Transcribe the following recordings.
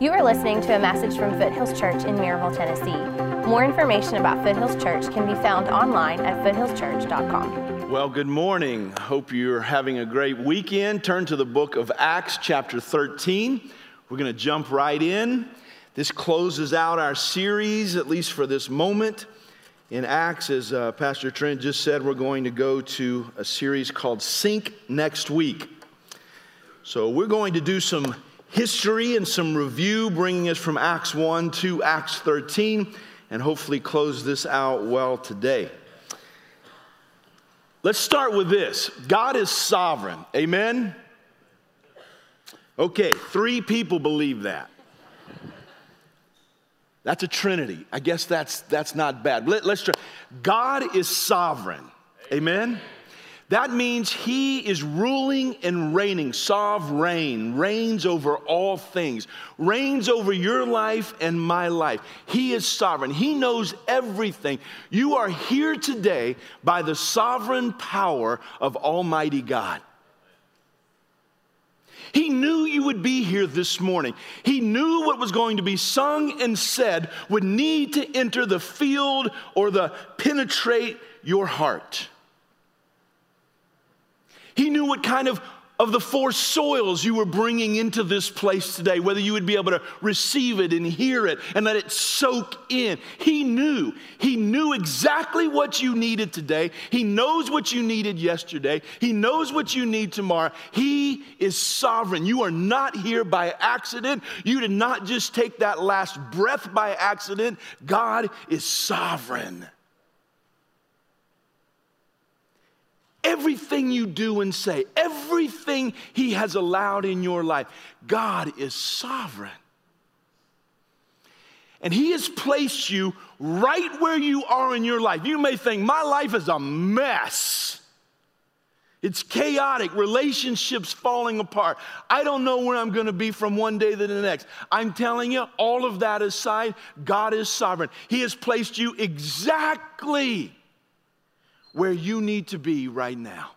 You are listening to a message from Foothills Church in Maryville, Tennessee. More information about Foothills Church can be found online at foothillschurch.com. Well, good morning. Hope you're having a great weekend. Turn to the book of Acts, chapter 13. We're going to jump right in. This closes out our series, at least for this moment. In Acts, as uh, Pastor Trent just said, we're going to go to a series called Sync next week. So we're going to do some history and some review, bringing us from Acts 1 to Acts 13, and hopefully close this out well today. Let's start with this God is sovereign. Amen? Okay, three people believe that. That's a trinity. I guess that's, that's not bad. Let, us try. God is sovereign. Amen? That means he is ruling and reigning, sovereign, reigns over all things, reigns over your life and my life. He is sovereign. He knows everything. You are here today by the sovereign power of Almighty God. He knew you would be here this morning. He knew what was going to be sung and said would need to enter the field or the penetrate your heart. He knew what kind of of the four soils you were bringing into this place today, whether you would be able to receive it and hear it and let it soak in. He knew. He knew exactly what you needed today. He knows what you needed yesterday. He knows what you need tomorrow. He is sovereign. You are not here by accident. You did not just take that last breath by accident. God is sovereign. Everything you do and say, everything He has allowed in your life, God is sovereign. And He has placed you right where you are in your life. You may think, my life is a mess. It's chaotic, relationships falling apart. I don't know where I'm going to be from one day to the next. I'm telling you, all of that aside, God is sovereign. He has placed you exactly where you need to be right now.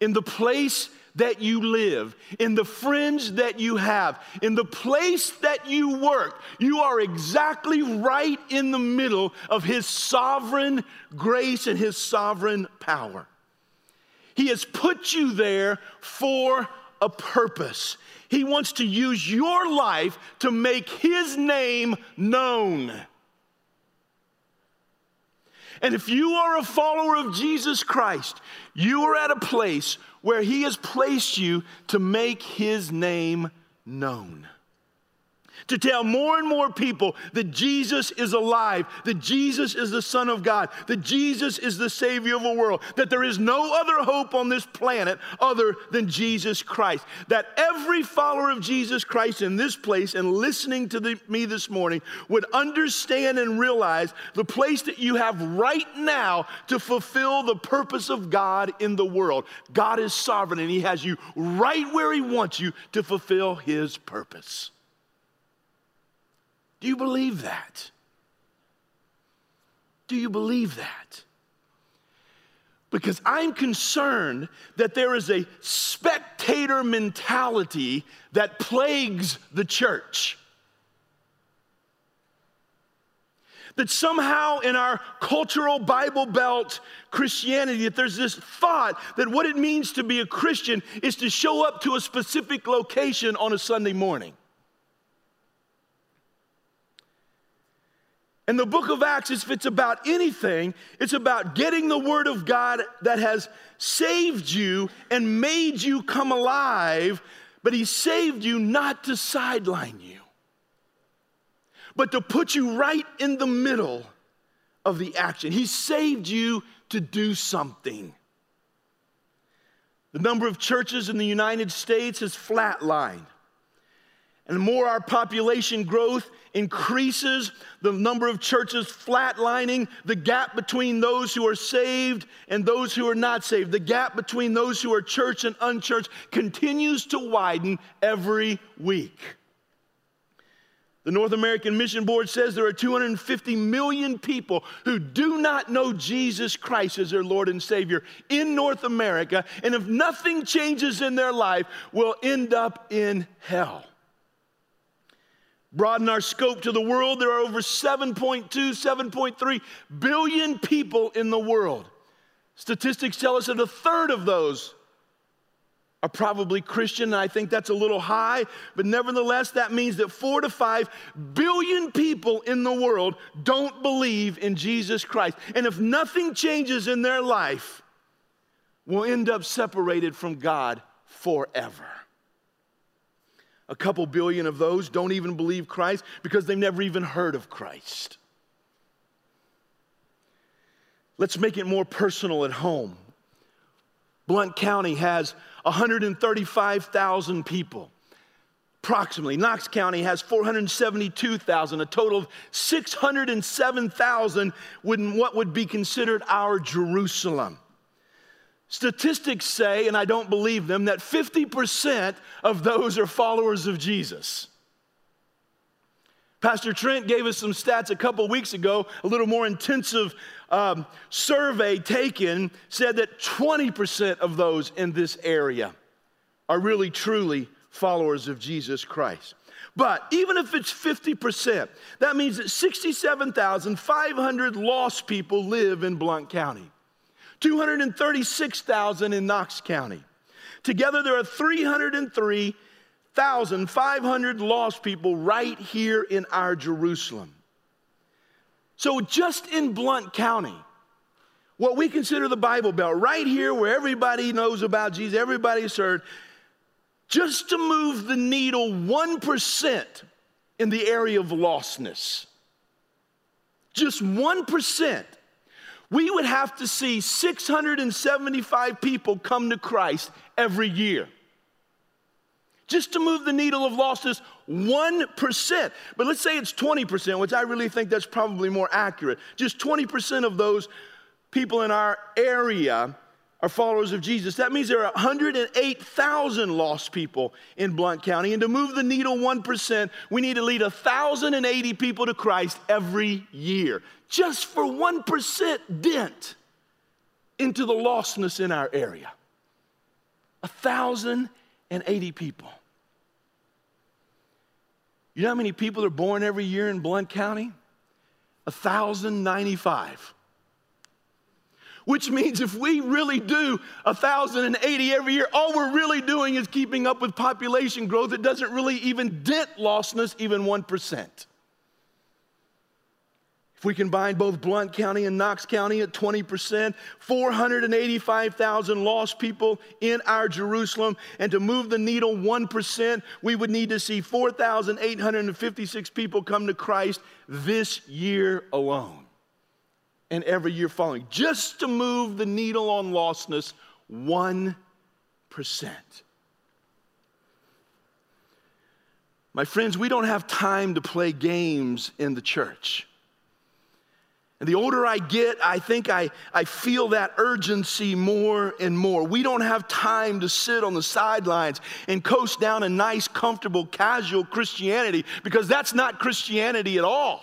In the place that you live, in the friends that you have, in the place that you work, you are exactly right in the middle of His sovereign grace and His sovereign power. He has put you there for a purpose. He wants to use your life to make His name known. And if you are a follower of Jesus Christ, you are at a place where He has placed you to make His name known to tell more and more people that Jesus is alive, that Jesus is the Son of God, that Jesus is the Savior of the world, that there is no other hope on this planet other than Jesus Christ. That every follower of Jesus Christ in this place and listening to the, me this morning would understand and realize the place that you have right now to fulfill the purpose of God in the world. God is sovereign and He has you right where He wants you to fulfill His purpose. Do you believe that? Do you believe that? Because I'm concerned that there is a spectator mentality that plagues the church. That somehow in our cultural Bible Belt Christianity, that there's this thought that what it means to be a Christian is to show up to a specific location on a Sunday morning. And the book of Acts, if it's about anything, it's about getting the word of God that has saved you and made you come alive, but he saved you not to sideline you, but to put you right in the middle of the action. He saved you to do something. The number of churches in the United States has flatlined. And the more our population growth increases, the number of churches flatlining, the gap between those who are saved and those who are not saved, the gap between those who are church and unchurched continues to widen every week. The North American Mission Board says there are 250 million people who do not know Jesus Christ as their Lord and Savior in North America, and if nothing changes in their life, will end up in hell. Broaden our scope to the world, there are over 7.2, 7.3 billion people in the world. Statistics tell us that a third of those are probably Christian, and I think that's a little high, but nevertheless, that means that four to five billion people in the world don't believe in Jesus Christ. And if nothing changes in their life, we'll end up separated from God forever. A couple billion of those don't even believe Christ because they've never even heard of Christ. Let's make it more personal at home. Blount County has 135,000 people. Approximately. Knox County has 472,000, a total of 607,000 in what would be considered our Jerusalem. Statistics say, and I don't believe them, that 50% of those are followers of Jesus. Pastor Trent gave us some stats a couple weeks ago, a little more intensive um, survey taken said that 20% of those in this area are really truly followers of Jesus Christ. But even if it's 50%, that means that 67,500 lost people live in Blount County, 236,000 in Knox County. Together, there are 303,500 lost people right here in our Jerusalem. So, just in Blount County, what we consider the Bible Belt, right here where everybody knows about Jesus, everybody's heard, just to move the needle 1% in the area of lostness, just 1%, we would have to see 675 people come to Christ every year just to move the needle of losses 1%. But let's say it's 20%, which I really think that's probably more accurate. Just 20% of those people in our area are followers of Jesus. That means there are 108,000 lost people in Blount County. And to move the needle 1%, we need to lead 1,080 people to Christ every year. Just for 1% dent into the lostness in our area. 1,080 people. You know how many people are born every year in Blount County? 1,095. Which means if we really do 1,080 every year, all we're really doing is keeping up with population growth. It doesn't really even dent lostness even 1%. If we combine both Blount County and Knox County at 20%, 485,000 lost people in our Jerusalem, and to move the needle 1%, we would need to see 4,856 people come to Christ this year alone and every year following, just to move the needle on lostness 1%. My friends, we don't have time to play games in the church. And the older I get, I think I, I feel that urgency more and more. We don't have time to sit on the sidelines and coast down a nice, comfortable, casual Christianity because that's not Christianity at all.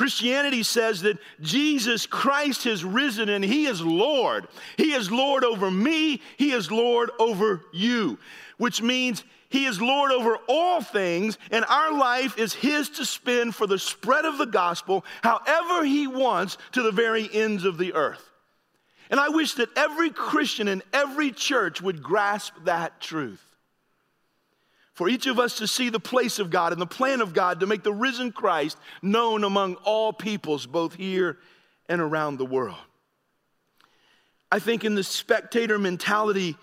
Christianity says that Jesus Christ has risen and He is Lord. He is Lord over me, He is Lord over you, which means he is Lord over all things, and our life is His to spend for the spread of the gospel however He wants to the very ends of the earth. And I wish that every Christian in every church would grasp that truth. For each of us to see the place of God and the plan of God to make the risen Christ known among all peoples, both here and around the world. I think in the spectator mentality,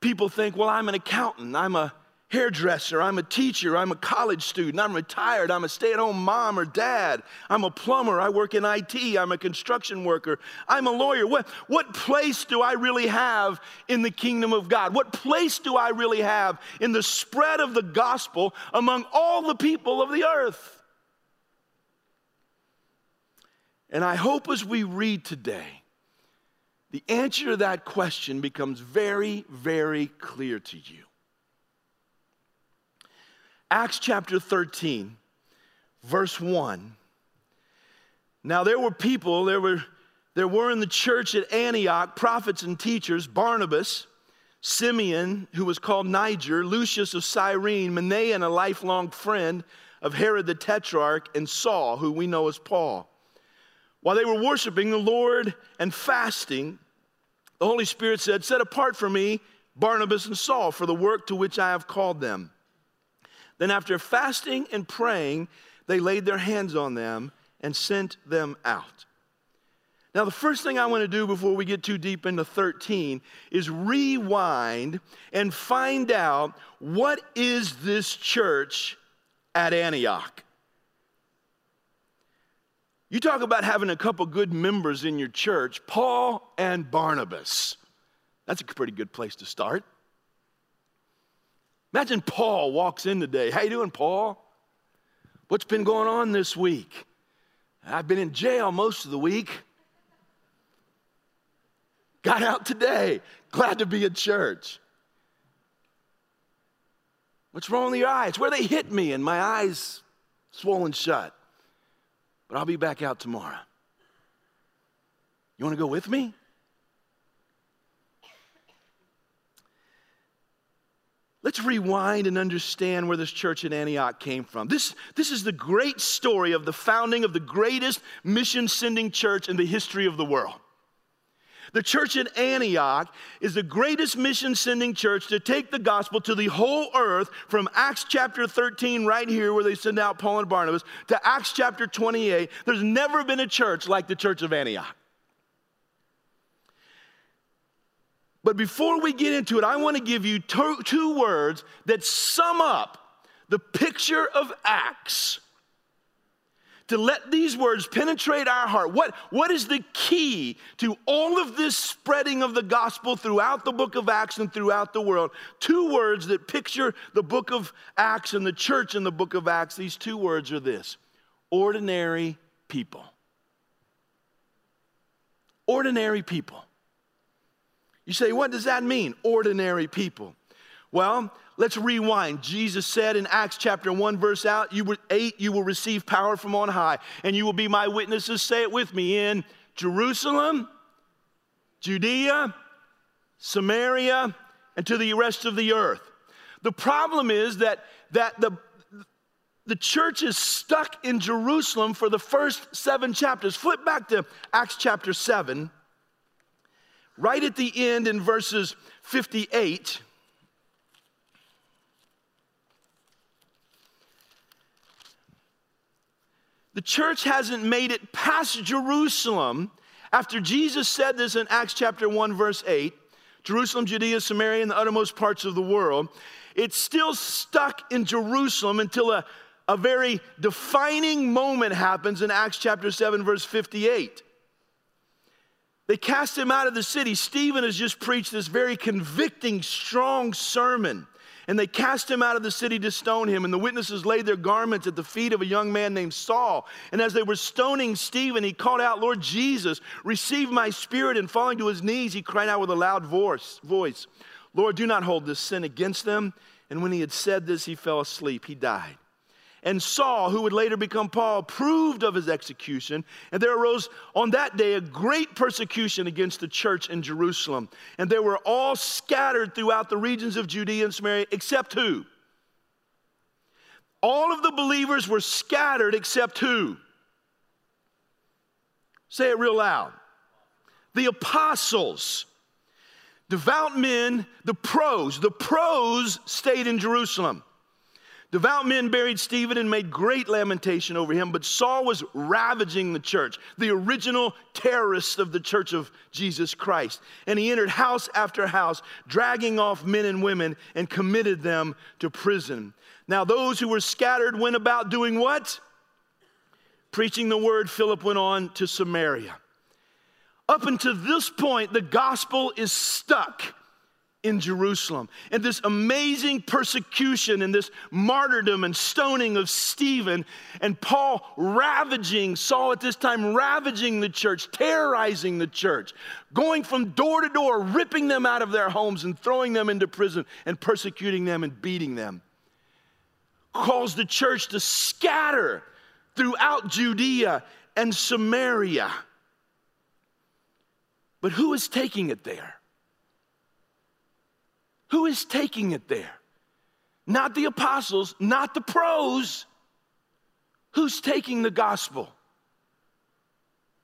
people think, well, I'm an accountant, I'm a hairdresser, I'm a teacher, I'm a college student, I'm retired, I'm a stay at home mom or dad, I'm a plumber, I work in IT, I'm a construction worker, I'm a lawyer. What, what place do I really have in the kingdom of God? What place do I really have in the spread of the gospel among all the people of the earth? And I hope as we read today, the answer to that question becomes very, very clear to you. Acts chapter 13, verse 1. Now there were people, there were, there were in the church at Antioch prophets and teachers, Barnabas, Simeon, who was called Niger, Lucius of Cyrene, Manaen, a lifelong friend of Herod the Tetrarch, and Saul, who we know as Paul. While they were worshiping the Lord and fasting, the Holy Spirit said, Set apart for me Barnabas and Saul for the work to which I have called them. Then, after fasting and praying, they laid their hands on them and sent them out. Now, the first thing I want to do before we get too deep into 13 is rewind and find out what is this church at Antioch. You talk about having a couple good members in your church, Paul and Barnabas. That's a pretty good place to start. Imagine Paul walks in today. How you doing, Paul? What's been going on this week? I've been in jail most of the week. Got out today. Glad to be at church. What's wrong with your eyes? Where they hit me and my eyes swollen shut but I'll be back out tomorrow. You want to go with me? Let's rewind and understand where this church in Antioch came from. This, this is the great story of the founding of the greatest mission sending church in the history of the world. The church in Antioch is the greatest mission sending church to take the gospel to the whole earth from Acts chapter 13, right here, where they send out Paul and Barnabas, to Acts chapter 28. There's never been a church like the church of Antioch. But before we get into it, I want to give you two, two words that sum up the picture of Acts to let these words penetrate our heart. What, what is the key to all of this spreading of the gospel throughout the book of Acts and throughout the world? Two words that picture the book of Acts and the church in the book of Acts. These two words are this ordinary people. Ordinary people. You say, what does that mean? Ordinary people. Well, let's rewind. Jesus said in Acts chapter 1, verse out, you will, 8, you will receive power from on high, and you will be my witnesses, say it with me, in Jerusalem, Judea, Samaria, and to the rest of the earth. The problem is that, that the, the church is stuck in Jerusalem for the first seven chapters. Flip back to Acts chapter 7. Right at the end in verses 58. The church hasn't made it past Jerusalem after Jesus said this in Acts chapter 1, verse 8 Jerusalem, Judea, Samaria, and the uttermost parts of the world. It's still stuck in Jerusalem until a, a very defining moment happens in Acts chapter 7, verse 58. They cast him out of the city. Stephen has just preached this very convicting, strong sermon. And they cast him out of the city to stone him. And the witnesses laid their garments at the feet of a young man named Saul. And as they were stoning Stephen, he called out, Lord Jesus, receive my spirit. And falling to his knees, he cried out with a loud voice, Lord, do not hold this sin against them. And when he had said this, he fell asleep. He died. And Saul, who would later become Paul, approved of his execution. And there arose on that day a great persecution against the church in Jerusalem. And they were all scattered throughout the regions of Judea and Samaria, except who? All of the believers were scattered except who? Say it real loud. The apostles, devout men, the pros. The pros stayed in Jerusalem. Devout men buried Stephen and made great lamentation over him, but Saul was ravaging the church, the original terrorist of the church of Jesus Christ. And he entered house after house, dragging off men and women and committed them to prison. Now, those who were scattered went about doing what? Preaching the word, Philip went on to Samaria. Up until this point, the gospel is stuck in Jerusalem. And this amazing persecution and this martyrdom and stoning of Stephen and Paul ravaging, Saul at this time ravaging the church, terrorizing the church, going from door to door, ripping them out of their homes and throwing them into prison and persecuting them and beating them. calls the church to scatter throughout Judea and Samaria. But who is taking it there? Who is taking it there? Not the apostles, not the pros. Who's taking the gospel?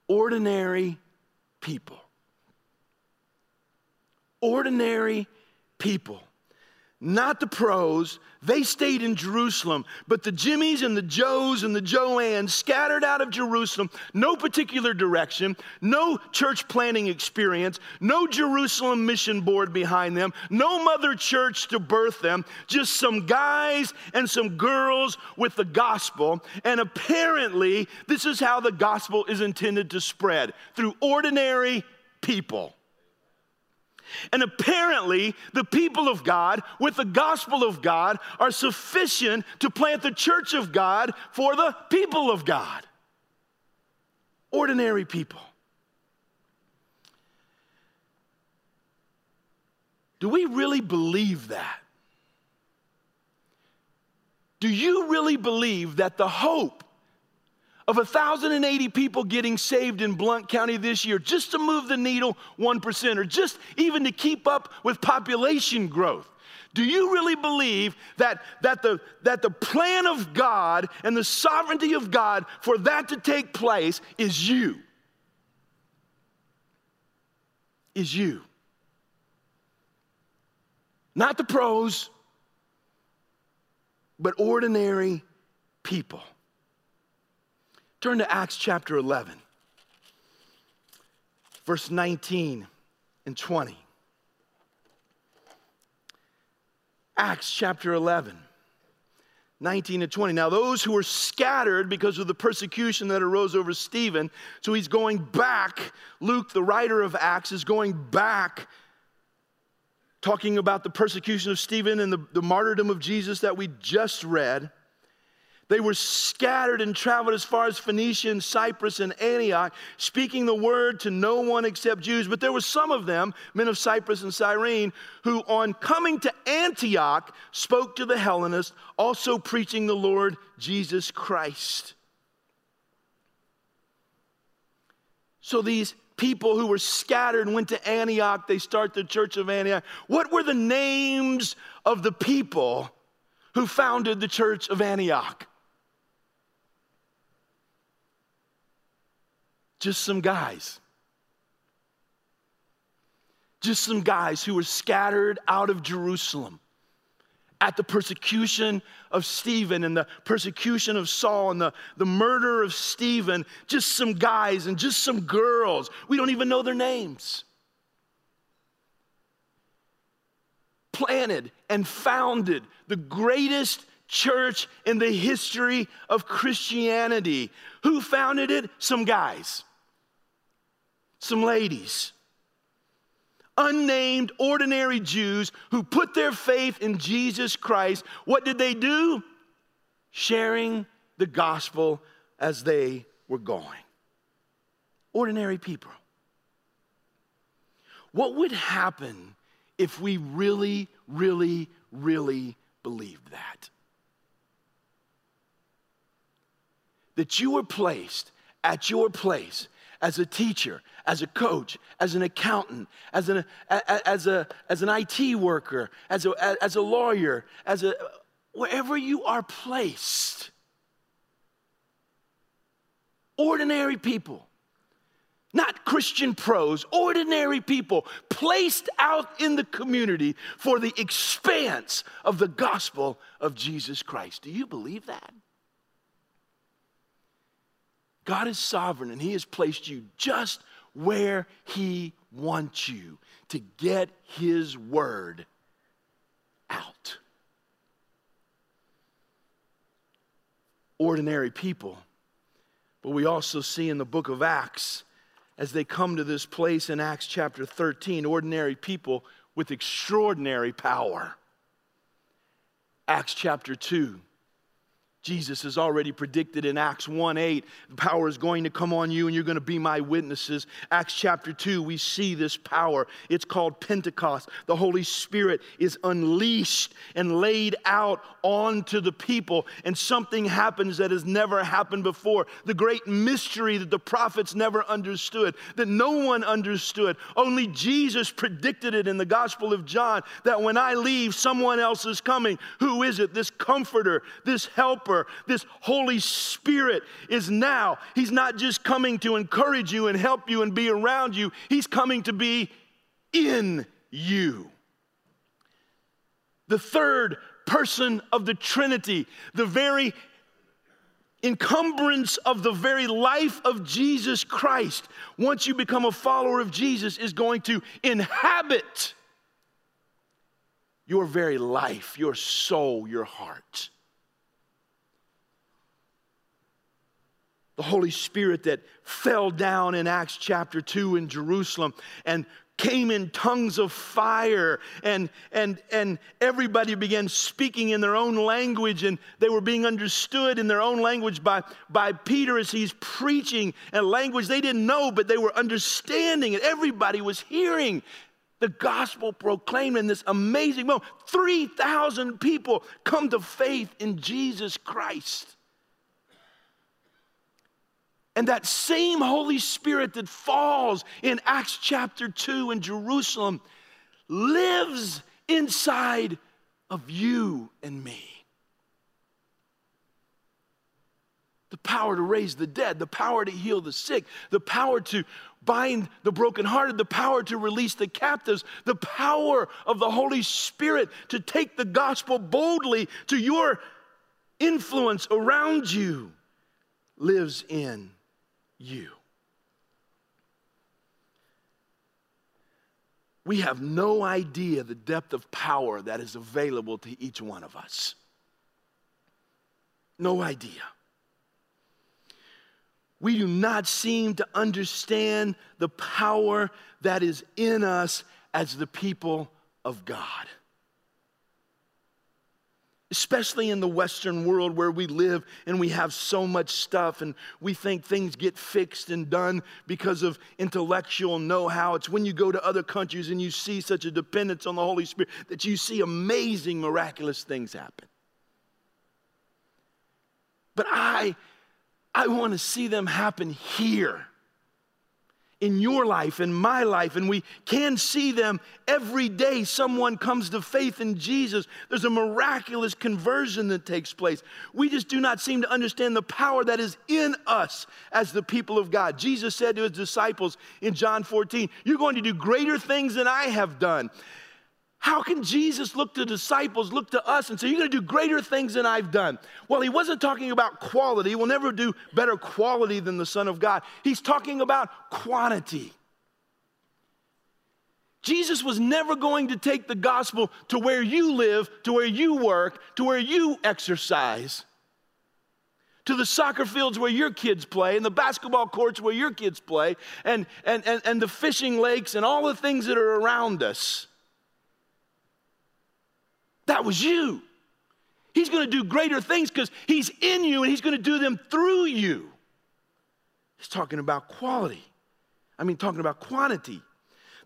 Ordinary people. Ordinary people not the pros. They stayed in Jerusalem, but the Jimmies and the Joes and the Joannes scattered out of Jerusalem, no particular direction, no church planning experience, no Jerusalem mission board behind them, no mother church to birth them, just some guys and some girls with the gospel. And apparently, this is how the gospel is intended to spread through ordinary people. And apparently, the people of God, with the gospel of God, are sufficient to plant the church of God for the people of God. Ordinary people. Do we really believe that? Do you really believe that the hope of 1,080 people getting saved in Blount County this year just to move the needle 1%, or just even to keep up with population growth. Do you really believe that, that, the, that the plan of God and the sovereignty of God for that to take place is you? Is you. Not the pros, but ordinary people. Turn to Acts chapter 11, verse 19 and 20. Acts chapter 11. 19 and 20. Now, those who were scattered because of the persecution that arose over Stephen, so he's going back. Luke, the writer of Acts, is going back, talking about the persecution of Stephen and the, the martyrdom of Jesus that we just read. They were scattered and traveled as far as Phoenicia and Cyprus and Antioch, speaking the word to no one except Jews. But there were some of them, men of Cyprus and Cyrene, who on coming to Antioch spoke to the Hellenists, also preaching the Lord Jesus Christ. So these people who were scattered went to Antioch. They start the church of Antioch. What were the names of the people who founded the church of Antioch? Just some guys. Just some guys who were scattered out of Jerusalem at the persecution of Stephen and the persecution of Saul and the, the murder of Stephen. Just some guys and just some girls. We don't even know their names. Planted and founded the greatest church in the history of Christianity. Who founded it? Some guys some ladies, unnamed, ordinary Jews who put their faith in Jesus Christ. What did they do? Sharing the gospel as they were going. Ordinary people. What would happen if we really, really, really believed that? That you were placed at your place as a teacher, as a coach, as an accountant, as an, as a, as an IT worker, as a, as a lawyer, as a, wherever you are placed. Ordinary people, not Christian pros, ordinary people placed out in the community for the expanse of the gospel of Jesus Christ. Do you believe that? God is sovereign and He has placed you just where He wants you to get His word out. Ordinary people. But we also see in the book of Acts, as they come to this place in Acts chapter 13, ordinary people with extraordinary power. Acts chapter 2 Jesus has already predicted in Acts 1 8, the power is going to come on you and you're going to be my witnesses. Acts chapter 2, we see this power. It's called Pentecost. The Holy Spirit is unleashed and laid out onto the people, and something happens that has never happened before. The great mystery that the prophets never understood, that no one understood. Only Jesus predicted it in the Gospel of John that when I leave, someone else is coming. Who is it? This comforter, this helper this Holy Spirit is now. He's not just coming to encourage you and help you and be around you, He's coming to be in you. The third person of the Trinity, the very encumbrance of the very life of Jesus Christ, once you become a follower of Jesus, is going to inhabit your very life, your soul, your heart. The Holy Spirit that fell down in Acts chapter 2 in Jerusalem and came in tongues of fire and and and everybody began speaking in their own language and they were being understood in their own language by by Peter as he's preaching a language they didn't know but they were understanding and everybody was hearing the gospel proclaimed in this amazing moment. 3000 people come to faith in Jesus Christ and that same Holy Spirit that falls in Acts chapter 2 in Jerusalem lives inside of you and me. The power to raise the dead, the power to heal the sick, the power to bind the brokenhearted, the power to release the captives, the power of the Holy Spirit to take the gospel boldly to your influence around you lives in you. We have no idea the depth of power that is available to each one of us. No idea. We do not seem to understand the power that is in us as the people of God especially in the Western world where we live and we have so much stuff and we think things get fixed and done because of intellectual know how. It's when you go to other countries and you see such a dependence on the Holy Spirit that you see amazing, miraculous things happen. But I, I want to see them happen here in your life, in my life, and we can see them every day. Someone comes to faith in Jesus. There's a miraculous conversion that takes place. We just do not seem to understand the power that is in us as the people of God. Jesus said to his disciples in John 14, You're going to do greater things than I have done. How can Jesus look to disciples, look to us, and say, You're going to do greater things than I've done? Well, he wasn't talking about quality. We'll never do better quality than the Son of God. He's talking about quantity. Jesus was never going to take the gospel to where you live, to where you work, to where you exercise, to the soccer fields where your kids play, and the basketball courts where your kids play, and, and, and, and the fishing lakes, and all the things that are around us. That was you. He's going to do greater things because He's in you and He's going to do them through you. He's talking about quality. I mean, talking about quantity.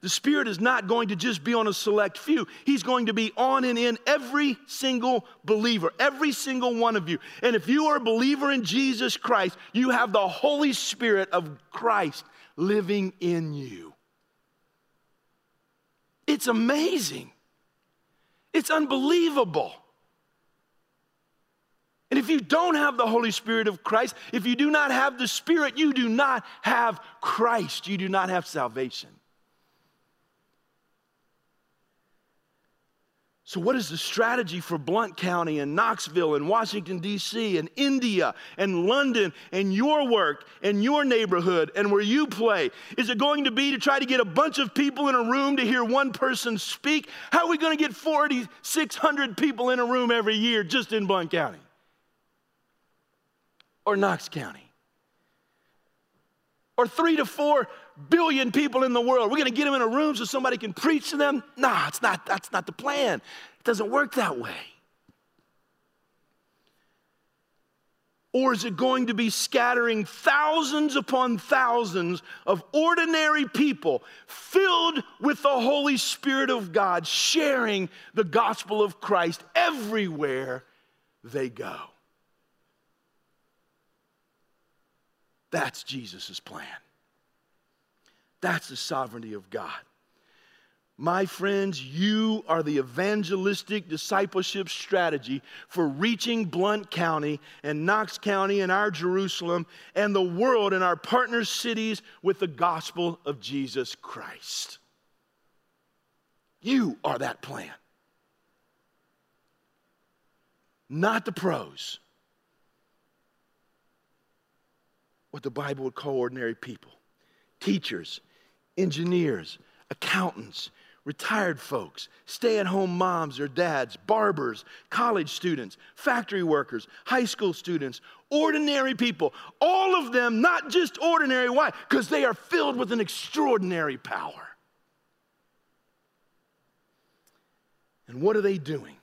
The Spirit is not going to just be on a select few. He's going to be on and in every single believer, every single one of you. And if you are a believer in Jesus Christ, you have the Holy Spirit of Christ living in you. It's amazing. It's unbelievable. And if you don't have the Holy Spirit of Christ, if you do not have the Spirit, you do not have Christ. You do not have salvation. So, what is the strategy for Blount County and Knoxville and Washington, D.C., and India and London and your work and your neighborhood and where you play? Is it going to be to try to get a bunch of people in a room to hear one person speak? How are we going to get 4,600 people in a room every year just in Blount County or Knox County? Or three to four billion people in the world. We're going to get them in a room so somebody can preach to them. Nah, it's not, that's not the plan. It doesn't work that way. Or is it going to be scattering thousands upon thousands of ordinary people filled with the Holy Spirit of God, sharing the gospel of Christ everywhere they go? That's Jesus' plan. That's the sovereignty of God. My friends, you are the evangelistic discipleship strategy for reaching Blount County and Knox County and our Jerusalem and the world and our partner cities with the gospel of Jesus Christ. You are that plan. Not the pros. What the Bible would call ordinary people teachers, engineers, accountants, retired folks, stay at home moms or dads, barbers, college students, factory workers, high school students, ordinary people, all of them not just ordinary. Why? Because they are filled with an extraordinary power. And what are they doing?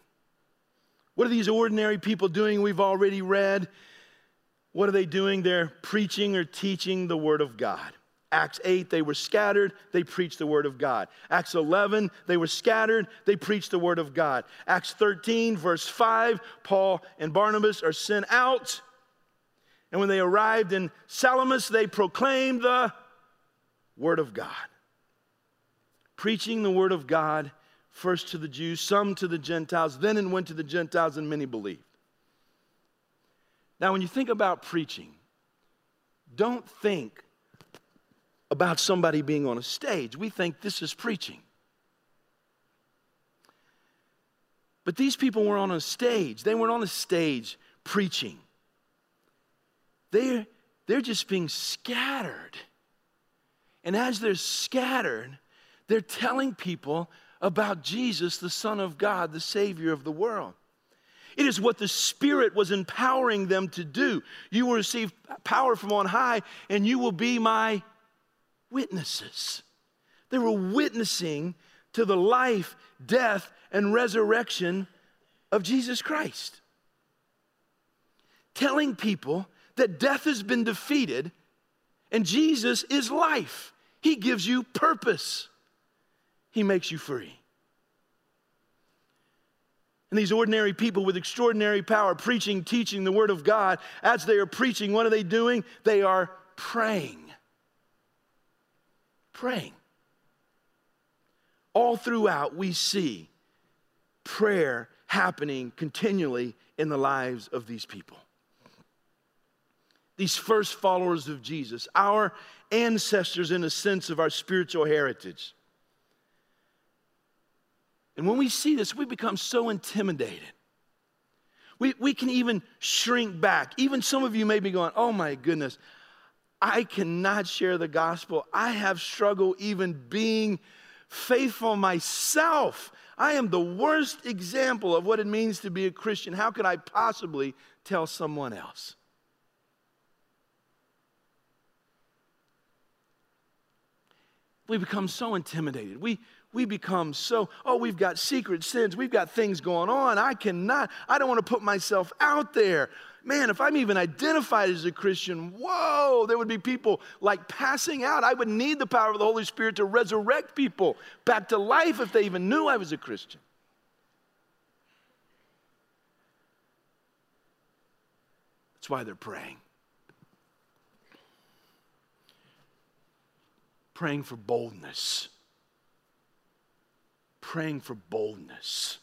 What are these ordinary people doing? We've already read. What are they doing? They're preaching or teaching the Word of God. Acts 8, they were scattered, they preached the word of God. Acts 11, they were scattered, they preached the word of God. Acts 13, verse 5, Paul and Barnabas are sent out. And when they arrived in Salamis, they proclaimed the word of God. Preaching the word of God, first to the Jews, some to the Gentiles, then and went to the Gentiles, and many believed. Now, when you think about preaching, don't think about somebody being on a stage. We think this is preaching. But these people were on a stage. They weren't on a stage preaching. They're, they're just being scattered. And as they're scattered, they're telling people about Jesus, the Son of God, the Savior of the world. It is what the Spirit was empowering them to do. You will receive power from on high, and you will be my witnesses. They were witnessing to the life, death, and resurrection of Jesus Christ. Telling people that death has been defeated and Jesus is life. He gives you purpose, He makes you free. And these ordinary people with extraordinary power, preaching, teaching the Word of God, as they are preaching, what are they doing? They are praying praying. All throughout, we see prayer happening continually in the lives of these people. These first followers of Jesus, our ancestors in a sense of our spiritual heritage. And when we see this, we become so intimidated. We, we can even shrink back. Even some of you may be going, oh my goodness, I cannot share the gospel. I have struggled even being faithful myself. I am the worst example of what it means to be a Christian. How could I possibly tell someone else? We become so intimidated. We, we become so, oh, we've got secret sins. We've got things going on. I cannot, I don't want to put myself out there man, if I'm even identified as a Christian, whoa, there would be people like passing out. I would need the power of the Holy Spirit to resurrect people back to life if they even knew I was a Christian. That's why they're praying. Praying for boldness. Praying for boldness.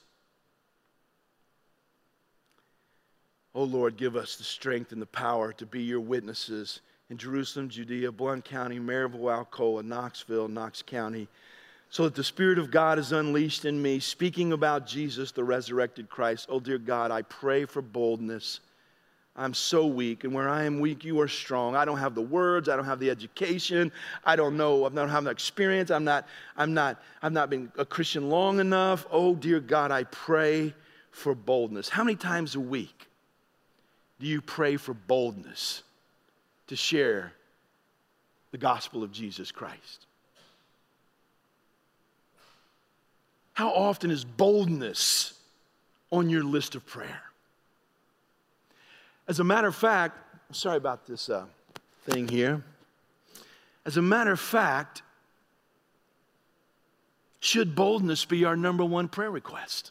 Oh Lord, give us the strength and the power to be your witnesses in Jerusalem, Judea, Blount County, Maryville, Alcoa, Knoxville, Knox County, so that the Spirit of God is unleashed in me, speaking about Jesus, the resurrected Christ. Oh, dear God, I pray for boldness. I'm so weak, and where I am weak, you are strong. I don't have the words, I don't have the education, I don't know, I don't have the experience, I'm not, I'm not, I've not been a Christian long enough. Oh, dear God, I pray for boldness. How many times a week? do you pray for boldness to share the gospel of Jesus Christ? How often is boldness on your list of prayer? As a matter of fact, sorry about this uh, thing here. As a matter of fact, should boldness be our number one prayer request?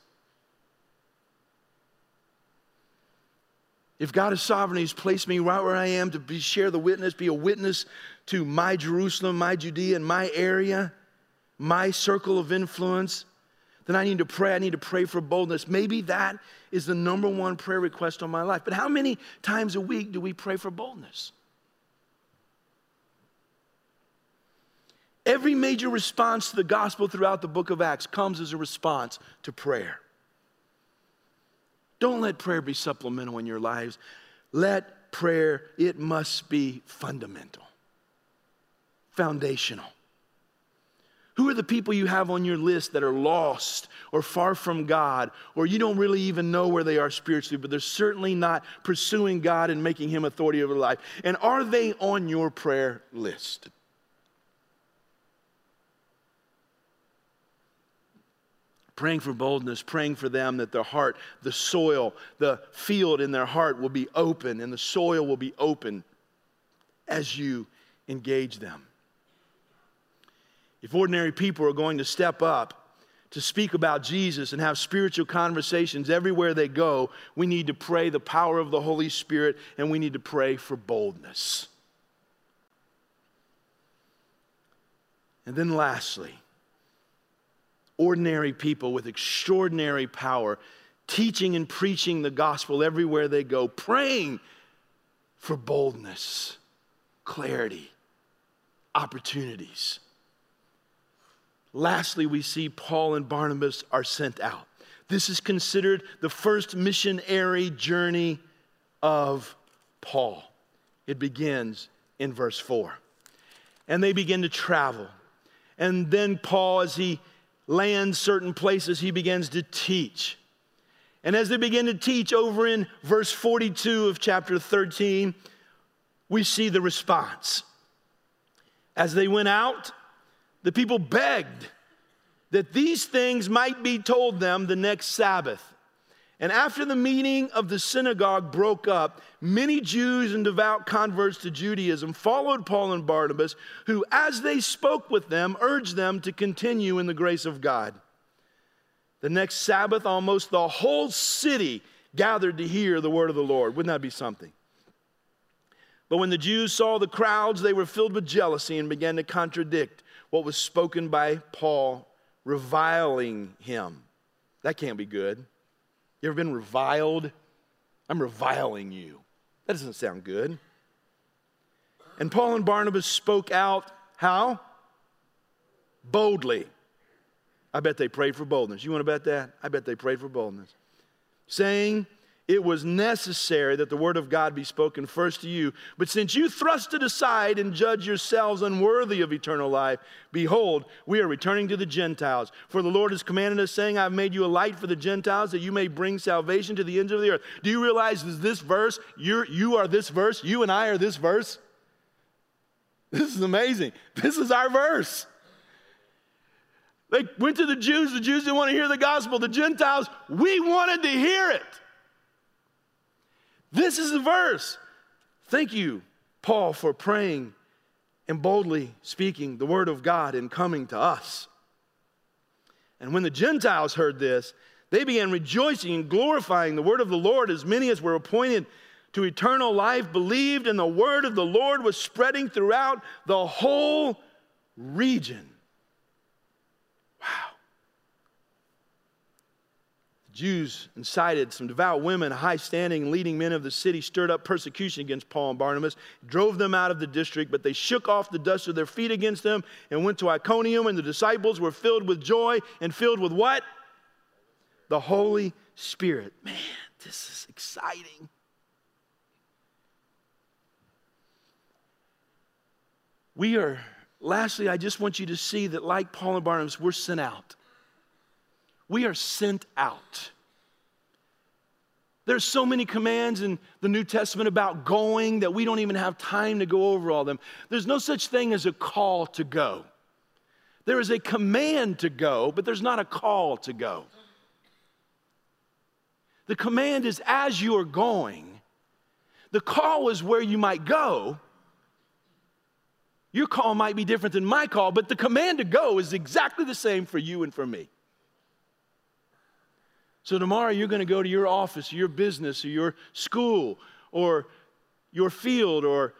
If God is sovereign, He's placed me right where I am to be, share the witness, be a witness to my Jerusalem, my Judea, and my area, my circle of influence, then I need to pray. I need to pray for boldness. Maybe that is the number one prayer request on my life. But how many times a week do we pray for boldness? Every major response to the gospel throughout the book of Acts comes as a response to prayer. Don't let prayer be supplemental in your lives. Let prayer, it must be fundamental, foundational. Who are the people you have on your list that are lost or far from God, or you don't really even know where they are spiritually, but they're certainly not pursuing God and making Him authority over life? And are they on your prayer list? Praying for boldness, praying for them that their heart, the soil, the field in their heart will be open and the soil will be open as you engage them. If ordinary people are going to step up to speak about Jesus and have spiritual conversations everywhere they go, we need to pray the power of the Holy Spirit and we need to pray for boldness. And then, lastly, ordinary people with extraordinary power, teaching and preaching the gospel everywhere they go, praying for boldness, clarity, opportunities. Lastly, we see Paul and Barnabas are sent out. This is considered the first missionary journey of Paul. It begins in verse 4. And they begin to travel. And then Paul, as he lands certain places, he begins to teach. And as they begin to teach over in verse 42 of chapter 13, we see the response. As they went out, the people begged that these things might be told them the next Sabbath. And after the meeting of the synagogue broke up, many Jews and devout converts to Judaism followed Paul and Barnabas, who, as they spoke with them, urged them to continue in the grace of God. The next Sabbath, almost the whole city gathered to hear the word of the Lord. Wouldn't that be something? But when the Jews saw the crowds, they were filled with jealousy and began to contradict what was spoken by Paul, reviling him. That can't be good. You ever been reviled? I'm reviling you. That doesn't sound good. And Paul and Barnabas spoke out how? Boldly. I bet they prayed for boldness. You want to bet that? I bet they prayed for boldness. Saying, it was necessary that the word of God be spoken first to you. But since you thrust it aside and judge yourselves unworthy of eternal life, behold, we are returning to the Gentiles. For the Lord has commanded us, saying, I've made you a light for the Gentiles, that you may bring salvation to the ends of the earth. Do you realize this verse? You're, you are this verse. You and I are this verse. This is amazing. This is our verse. They went to the Jews. The Jews didn't want to hear the gospel. The Gentiles, we wanted to hear it. This is the verse. Thank you, Paul, for praying and boldly speaking the word of God and coming to us. And when the Gentiles heard this, they began rejoicing and glorifying the word of the Lord as many as were appointed to eternal life believed, and the word of the Lord was spreading throughout the whole region. Jews incited some devout women, high standing, leading men of the city, stirred up persecution against Paul and Barnabas, drove them out of the district, but they shook off the dust of their feet against them and went to Iconium, and the disciples were filled with joy and filled with what? The Holy Spirit. Man, this is exciting. We are, lastly, I just want you to see that, like Paul and Barnabas, we're sent out. We are sent out. There's so many commands in the New Testament about going that we don't even have time to go over all them. There's no such thing as a call to go. There is a command to go, but there's not a call to go. The command is as you are going, The call is where you might go. Your call might be different than my call, but the command to go is exactly the same for you and for me. So tomorrow you're going to go to your office, or your business, or your school, or your field, or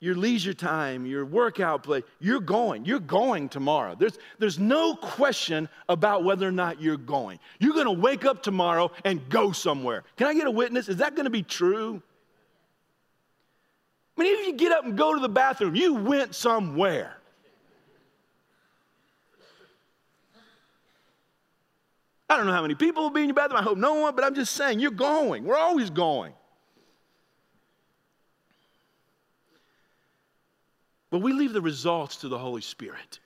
your leisure time, your workout place. You're going. You're going tomorrow. There's, there's no question about whether or not you're going. You're going to wake up tomorrow and go somewhere. Can I get a witness? Is that going to be true? I mean, if you get up and go to the bathroom, you went somewhere. I don't know how many people will be in your bathroom. I hope no one, but I'm just saying, you're going. We're always going. But we leave the results to the Holy Spirit.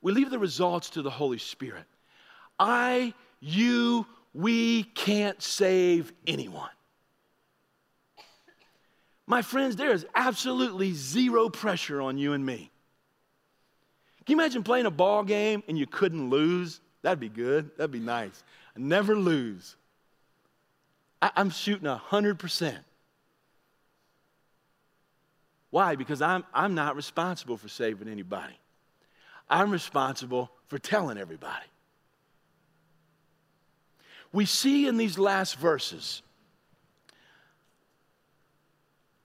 We leave the results to the Holy Spirit. I, you, we can't save anyone. My friends, there is absolutely zero pressure on you and me. Can you imagine playing a ball game and you couldn't lose? That'd be good. That'd be nice. I never lose. I, am shooting 100%. Why? Because I'm, I'm not responsible for saving anybody. I'm responsible for telling everybody. We see in these last verses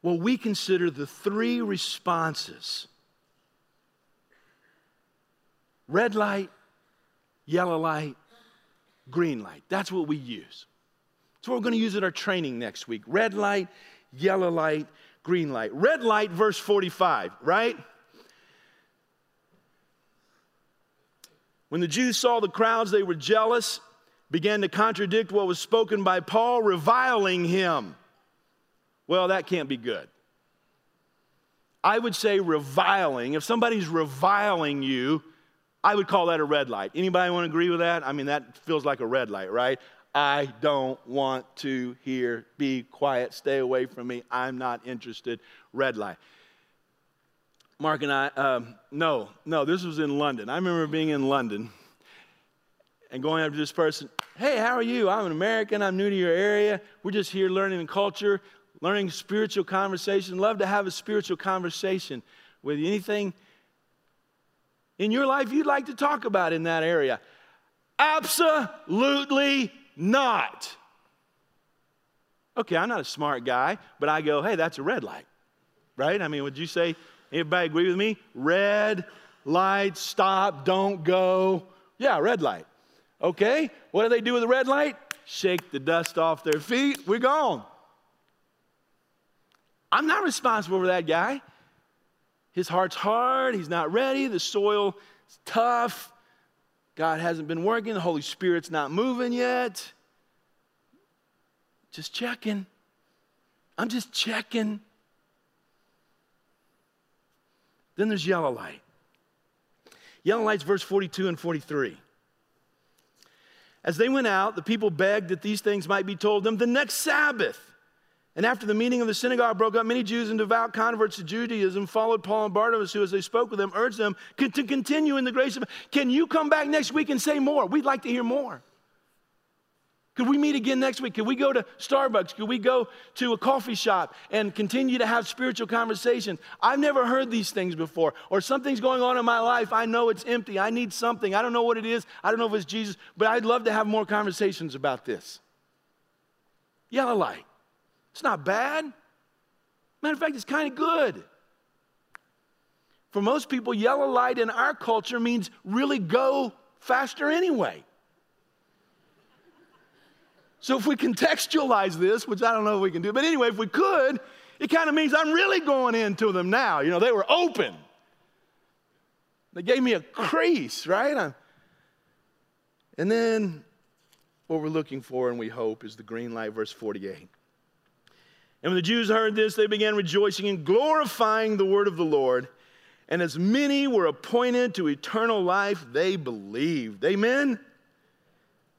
what we consider the three responses red light, yellow light, green light. That's what we use. That's what we're going to use in our training next week. Red light, yellow light, green light. Red light, verse 45, right? When the Jews saw the crowds, they were jealous, began to contradict what was spoken by Paul, reviling him. Well, that can't be good. I would say reviling. If somebody's reviling you, I would call that a red light. Anybody want to agree with that? I mean, that feels like a red light, right? I don't want to hear, be quiet, stay away from me, I'm not interested, red light. Mark and I, um, no, no, this was in London. I remember being in London and going up to this person, hey, how are you? I'm an American, I'm new to your area, we're just here learning the culture, learning spiritual conversation. Love to have a spiritual conversation with you. Anything in your life you'd like to talk about in that area? Absolutely not. Okay, I'm not a smart guy, but I go, hey, that's a red light, right? I mean, would you say, anybody agree with me? Red light, stop, don't go. Yeah, red light. Okay, what do they do with the red light? Shake the dust off their feet, we're gone. I'm not responsible for that guy. His heart's hard, he's not ready, the soil is tough, God hasn't been working, the Holy Spirit's not moving yet. Just checking. I'm just checking. Then there's yellow light. Yellow light's verse 42 and 43. As they went out, the people begged that these things might be told them the next Sabbath. And after the meeting of the synagogue broke up, many Jews and devout converts to Judaism followed Paul and Barnabas, who, as they spoke with them, urged them to continue in the grace of. Can you come back next week and say more? We'd like to hear more. Could we meet again next week? Could we go to Starbucks? Could we go to a coffee shop and continue to have spiritual conversations? I've never heard these things before. Or something's going on in my life. I know it's empty. I need something. I don't know what it is. I don't know if it's Jesus, but I'd love to have more conversations about this. Yellow light. It's not bad. Matter of fact, it's kind of good. For most people, yellow light in our culture means really go faster anyway. So if we contextualize this, which I don't know if we can do, but anyway, if we could, it kind of means I'm really going into them now. You know, they were open. They gave me a crease, right? And then what we're looking for and we hope is the green light, verse 48. And when the Jews heard this, they began rejoicing and glorifying the word of the Lord. And as many were appointed to eternal life, they believed. Amen?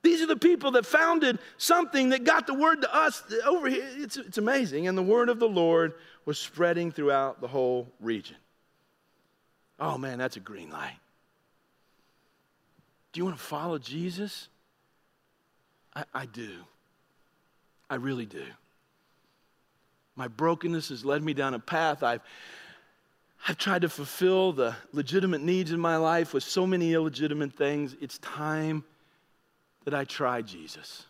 These are the people that founded something that got the word to us over here. It's, it's amazing. And the word of the Lord was spreading throughout the whole region. Oh man, that's a green light. Do you want to follow Jesus? I, I do. I really do. My brokenness has led me down a path. I've, I've tried to fulfill the legitimate needs in my life with so many illegitimate things. It's time that I try Jesus.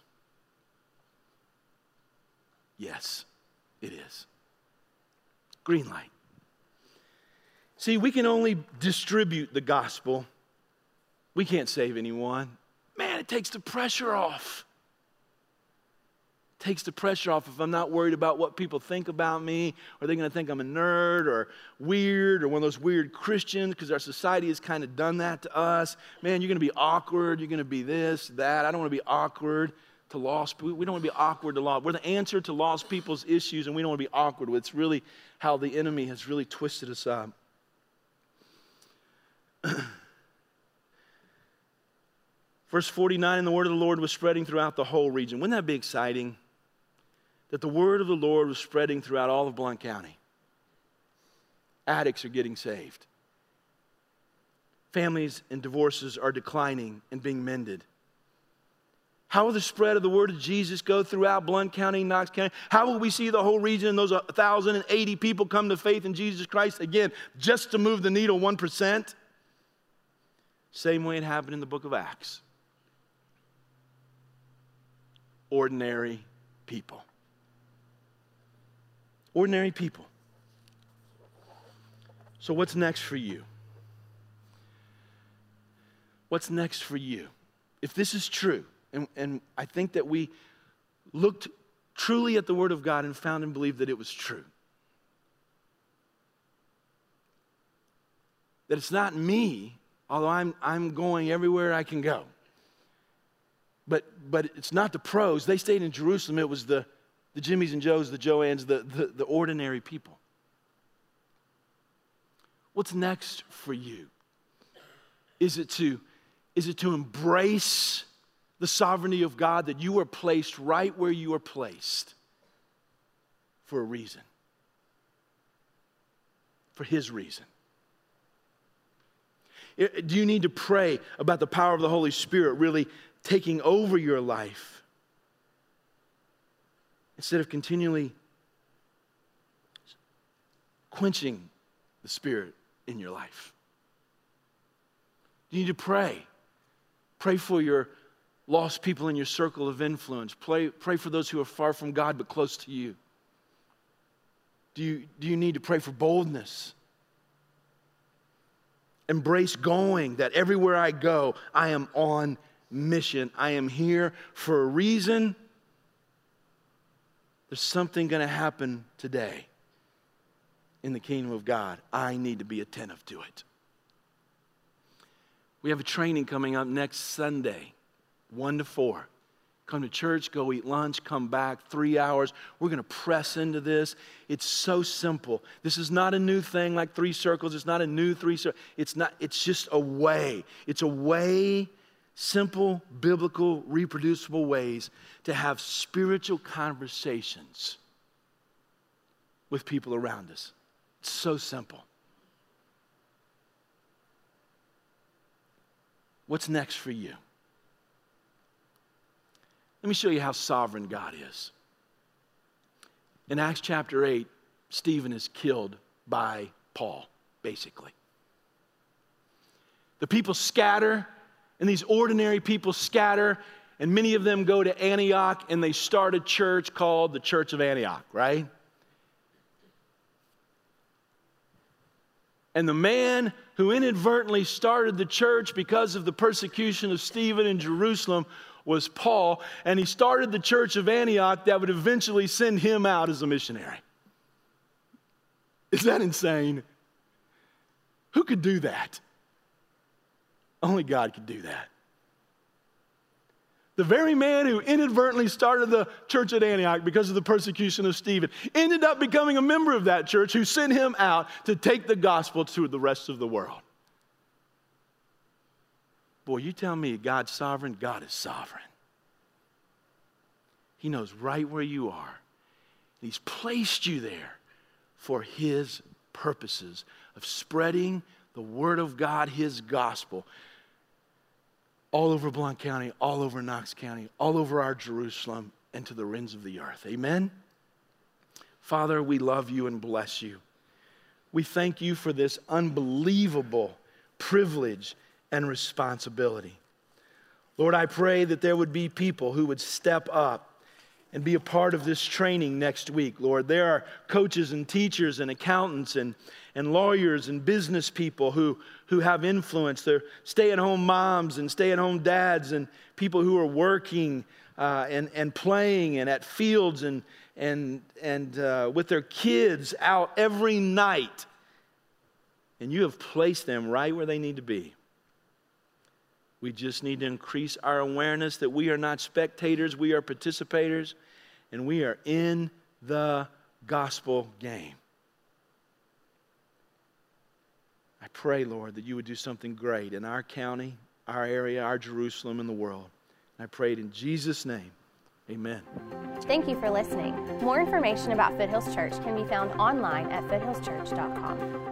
Yes, it is. Green light. See, we can only distribute the gospel, we can't save anyone. Man, it takes the pressure off takes the pressure off if I'm not worried about what people think about me. Are they going to think I'm a nerd or weird or one of those weird Christians? Because our society has kind of done that to us. Man, you're going to be awkward. You're going to be this, that. I don't want to be awkward to lost people. We don't want to be awkward to lost. We're the answer to lost people's issues, and we don't want to be awkward. It's really how the enemy has really twisted us up. Verse 49 And the word of the Lord was spreading throughout the whole region. Wouldn't that be exciting? That the word of the Lord was spreading throughout all of Blount County. Addicts are getting saved. Families and divorces are declining and being mended. How will the spread of the word of Jesus go throughout Blount County, Knox County? How will we see the whole region and those 1,080 people come to faith in Jesus Christ again, just to move the needle 1%? Same way it happened in the book of Acts. Ordinary people ordinary people. So, what's next for you? What's next for you? If this is true, and, and I think that we looked truly at the Word of God and found and believed that it was true. That it's not me, although I'm, I'm going everywhere I can go. But, but it's not the pros. They stayed in Jerusalem. It was the, the Jimmies and Joes, the Joannes, the, the, the ordinary people. What's next for you? Is it to, is it to embrace the sovereignty of God that you are placed right where you are placed for a reason? For His reason. Do you need to pray about the power of the Holy Spirit really taking over your life? Instead of continually quenching the Spirit in your life. You need to pray. Pray for your lost people in your circle of influence. Pray, pray for those who are far from God but close to you. Do you, do you need to pray for boldness? Embrace going, that everywhere I go, I am on mission. I am here for a reason there's something going to happen today in the kingdom of God. I need to be attentive to it. We have a training coming up next Sunday, 1 to 4. Come to church, go eat lunch, come back, three hours. We're going to press into this. It's so simple. This is not a new thing like three circles. It's not a new three circles. It's not, it's just a way. It's a way simple, biblical, reproducible ways to have spiritual conversations with people around us. It's so simple. What's next for you? Let me show you how sovereign God is. In Acts chapter 8, Stephen is killed by Paul, basically. The people scatter and these ordinary people scatter, and many of them go to Antioch and they start a church called the Church of Antioch, right? And the man who inadvertently started the church because of the persecution of Stephen in Jerusalem was Paul, and he started the church of Antioch that would eventually send him out as a missionary. Is that insane? Who could do that? Only God could do that. The very man who inadvertently started the church at Antioch because of the persecution of Stephen ended up becoming a member of that church who sent him out to take the gospel to the rest of the world. Boy, you tell me God's sovereign, God is sovereign. He knows right where you are. He's placed you there for His purposes of spreading the Word of God, His gospel, all over Blount County, all over Knox County, all over our Jerusalem, and to the ends of the earth. Amen. Father, we love you and bless you. We thank you for this unbelievable privilege and responsibility. Lord, I pray that there would be people who would step up and be a part of this training next week, Lord. There are coaches and teachers and accountants and, and lawyers and business people who, who have influence. They're stay at home moms and stay at home dads and people who are working uh, and, and playing and at fields and, and, and uh, with their kids out every night. And you have placed them right where they need to be. We just need to increase our awareness that we are not spectators, we are participators, and we are in the gospel game. I pray, Lord, that you would do something great in our county, our area, our Jerusalem, and the world. I pray it in Jesus' name. Amen. Thank you for listening. More information about Foothills Church can be found online at foothillschurch.com.